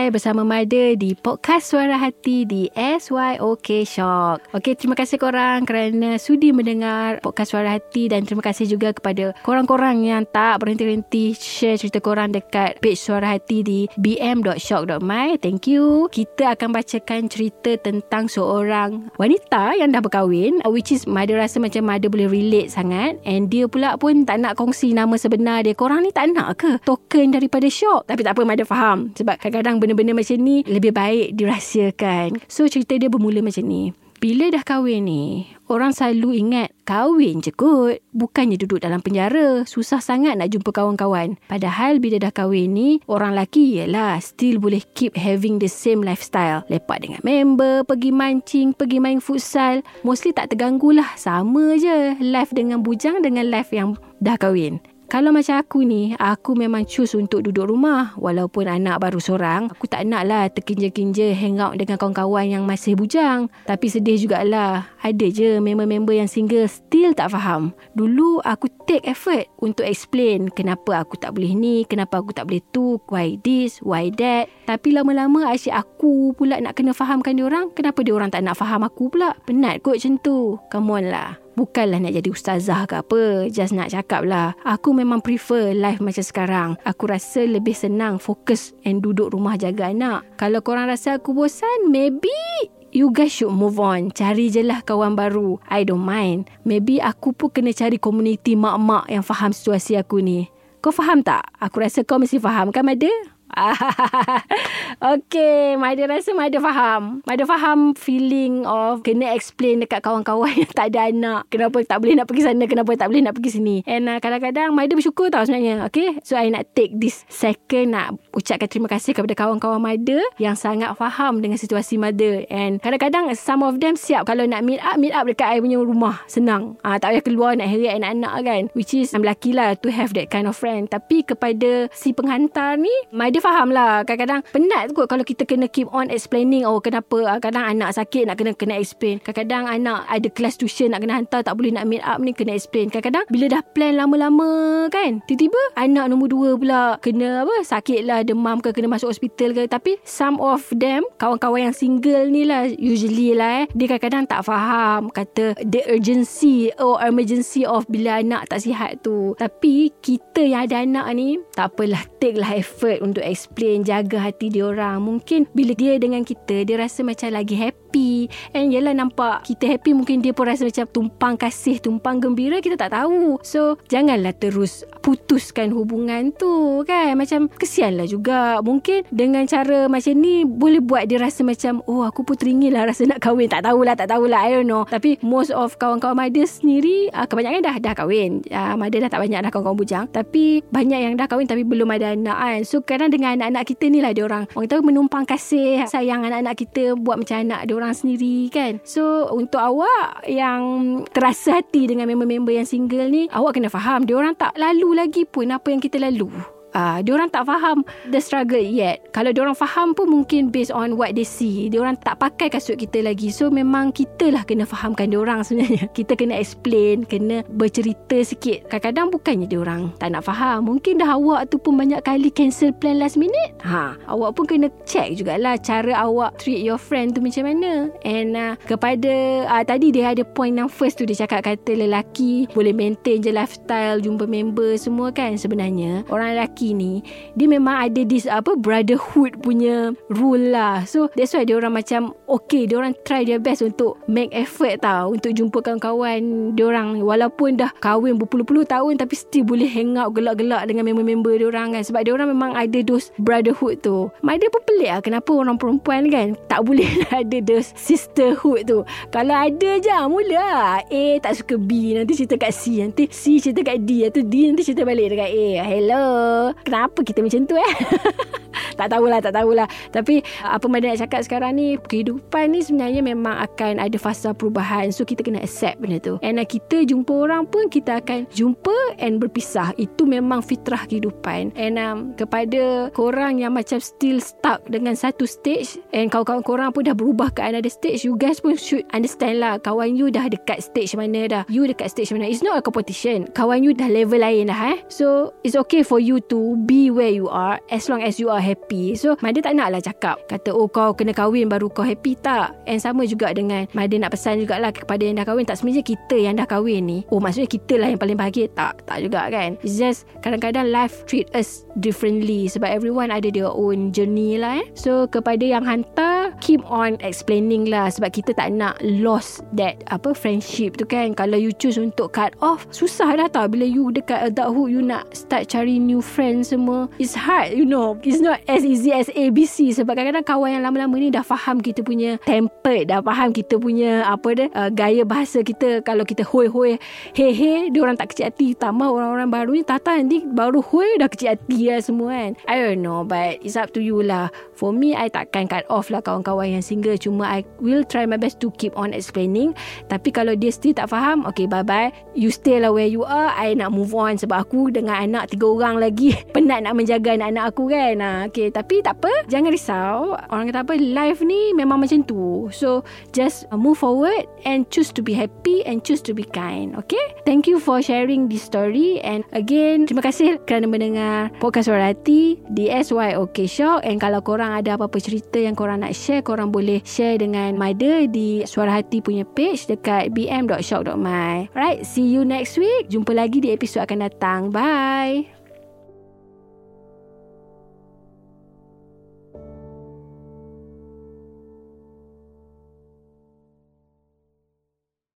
Hai, bersama Mada di podcast Suara Hati di SYOK Shock. Okey, terima kasih korang kerana sudi mendengar podcast Suara Hati dan terima kasih juga kepada korang-korang yang tak berhenti-henti share cerita korang dekat page Suara Hati di bm.shock.my. Thank you. Kita akan bacakan cerita tentang seorang wanita yang dah berkahwin which is Mada rasa macam Mada boleh relate sangat and dia pula pun tak nak kongsi nama sebenar dia. Korang ni tak nak ke token daripada Shock? Tapi tak apa, Mada faham. Sebab kadang-kadang kadang benda-benda macam ni lebih baik dirahsiakan. So cerita dia bermula macam ni. Bila dah kahwin ni, orang selalu ingat kahwin je kot. Bukannya duduk dalam penjara. Susah sangat nak jumpa kawan-kawan. Padahal bila dah kahwin ni, orang lelaki ialah still boleh keep having the same lifestyle. Lepak dengan member, pergi mancing, pergi main futsal. Mostly tak terganggu lah. Sama je life dengan bujang dengan life yang dah kahwin. Kalau macam aku ni, aku memang choose untuk duduk rumah. Walaupun anak baru seorang, aku tak nak lah terkinja-kinja hang out dengan kawan-kawan yang masih bujang. Tapi sedih jugalah. Ada je member-member yang single still tak faham. Dulu aku take effort untuk explain kenapa aku tak boleh ni, kenapa aku tak boleh tu, why this, why that. Tapi lama-lama asyik aku pula nak kena fahamkan dia orang. Kenapa dia orang tak nak faham aku pula? Penat kot macam tu. Come on lah. Bukanlah nak jadi ustazah ke apa. Just nak cakap lah. Aku memang prefer life macam sekarang. Aku rasa lebih senang fokus and duduk rumah jaga anak. Kalau korang rasa aku bosan, maybe You guys should move on. Cari je lah kawan baru. I don't mind. Maybe aku pun kena cari komuniti mak-mak yang faham situasi aku ni. Kau faham tak? Aku rasa kau mesti faham kan, Mada? okay, Maida rasa Maida faham. Maida faham feeling of kena explain dekat kawan-kawan yang tak ada anak. Kenapa tak boleh nak pergi sana, kenapa tak boleh nak pergi sini. And uh, kadang-kadang Maida bersyukur tau sebenarnya. Okay, so I nak take this second nak ucapkan terima kasih kepada kawan-kawan Maida yang sangat faham dengan situasi Maida. And kadang-kadang some of them siap kalau nak meet up, meet up dekat I punya rumah. Senang. Uh, tak payah keluar nak heret anak-anak kan. Which is I'm lucky lah to have that kind of friend. Tapi kepada si penghantar ni, Maida dia faham lah. Kadang-kadang penat kot Kalau kita kena keep on explaining Oh kenapa ah, Kadang anak sakit Nak kena kena explain. Kadang-kadang anak ada kelas tuition Nak kena hantar Tak boleh nak meet up ni Kena explain. Kadang-kadang Bila dah plan lama-lama kan Tiba-tiba Anak nombor dua pula Kena apa Sakit lah Demam ke Kena masuk hospital ke. Tapi some of them Kawan-kawan yang single ni lah Usually lah eh Dia kadang-kadang tak faham. Kata The urgency Or emergency of Bila anak tak sihat tu. Tapi Kita yang ada anak ni Tak apalah Take lah effort Untuk explain jaga hati dia orang. Mungkin bila dia dengan kita dia rasa macam lagi happy and yelah nampak kita happy mungkin dia pun rasa macam tumpang kasih tumpang gembira. Kita tak tahu. So janganlah terus putuskan hubungan tu kan? Macam kesianlah juga. Mungkin dengan cara macam ni boleh buat dia rasa macam oh aku pun teringin lah rasa nak kahwin. Tak tahulah tak tahulah I don't know. Tapi most of kawan-kawan Mada sendiri uh, kebanyakan dah dah kahwin. Uh, Mada dah tak banyak dah kawan-kawan bujang. Tapi banyak yang dah kahwin tapi belum ada anak kan? So kadang dengan anak-anak kita ni lah dia orang. Orang tahu menumpang kasih sayang anak-anak kita buat macam anak dia orang sendiri kan? So untuk awak yang terasa hati dengan member-member yang single ni awak kena faham dia orang tak lalu lagi pun apa yang kita lalu uh, orang tak faham the struggle yet. Kalau dia orang faham pun mungkin based on what they see. Dia orang tak pakai kasut kita lagi. So memang kita lah kena fahamkan dia orang sebenarnya. Kita kena explain, kena bercerita sikit. Kadang-kadang bukannya dia orang tak nak faham. Mungkin dah awak tu pun banyak kali cancel plan last minute. Ha, awak pun kena check jugalah cara awak treat your friend tu macam mana. And uh, kepada uh, tadi dia ada point yang first tu dia cakap kata lelaki boleh maintain je lifestyle jumpa member semua kan sebenarnya. Orang lelaki lelaki ni dia memang ada this apa brotherhood punya rule lah. So that's why dia orang macam okay dia orang try their best untuk make effort tau untuk jumpa kawan-kawan dia orang. Walaupun dah kahwin berpuluh-puluh tahun tapi still boleh hang out gelak-gelak dengan member-member dia orang kan. Sebab dia orang memang ada those brotherhood tu. Maida pun pelik lah kenapa orang perempuan kan tak boleh ada those sisterhood tu. Kalau ada je mula lah. A tak suka B nanti cerita kat C nanti C cerita kat D atau D nanti cerita balik dekat A. Hello kenapa kita macam tu eh tak tahulah tak tahulah. Tapi apa Mada nak cakap sekarang ni kehidupan ni sebenarnya memang akan ada fasa perubahan. So kita kena accept benda tu. And uh, kita jumpa orang pun kita akan jumpa and berpisah. Itu memang fitrah kehidupan. And um, kepada korang yang macam still stuck dengan satu stage and kawan-kawan korang pun dah berubah ke another stage you guys pun should understand lah kawan you dah dekat stage mana dah. You dekat stage mana. It's not a competition. Kawan you dah level lain dah eh. So it's okay for you to be where you are as long as you are happy so Mada tak nak lah cakap. Kata oh kau kena kahwin baru kau happy tak? And sama juga dengan Mada nak pesan jugalah kepada yang dah kahwin. Tak sebenarnya kita yang dah kahwin ni. Oh maksudnya kita lah yang paling bahagia. Tak tak juga kan. It's just kadang-kadang life treat us differently sebab everyone ada their own journey lah eh. So kepada yang hantar keep on explaining lah sebab kita tak nak lost that apa friendship tu kan. Kalau you choose untuk cut off susah dah tau. Bila you dekat adulthood you nak start cari new friends semua it's hard you know. It's not as easy as ABC sebab kadang-kadang kawan yang lama-lama ni dah faham kita punya temper dah faham kita punya apa dia uh, gaya bahasa kita. Kalau kita hoi-hoi he-he dia orang tak kecil hati tambah orang-orang baru ni tata nanti baru hoi dah kecil hati lah semua kan. I don't know but it's up to you lah. For me I takkan cut off lah kawan-kawan yang single. Cuma I will try my best to keep on explaining. Tapi kalau dia still tak faham okay bye bye you stay lah where you are. I nak move on. Sebab aku dengan anak tiga orang lagi. Penat nak menjaga anak-anak aku kan. Ha, okay. Tapi tak apa. Jangan risau. Orang kata apa life ni memang macam tu. So just move forward and choose to be happy and choose to be kind. Okay? Thank you for sharing this story. And again terima kasih kerana mendengar podcast Suara Hati di SYOK Shock and kalau korang ada apa-apa cerita yang korang nak share korang boleh share dengan Maida di Suara Hati punya page dekat bm.shock.my alright see you next week. Jumpa lagi di episod akan datang. Bye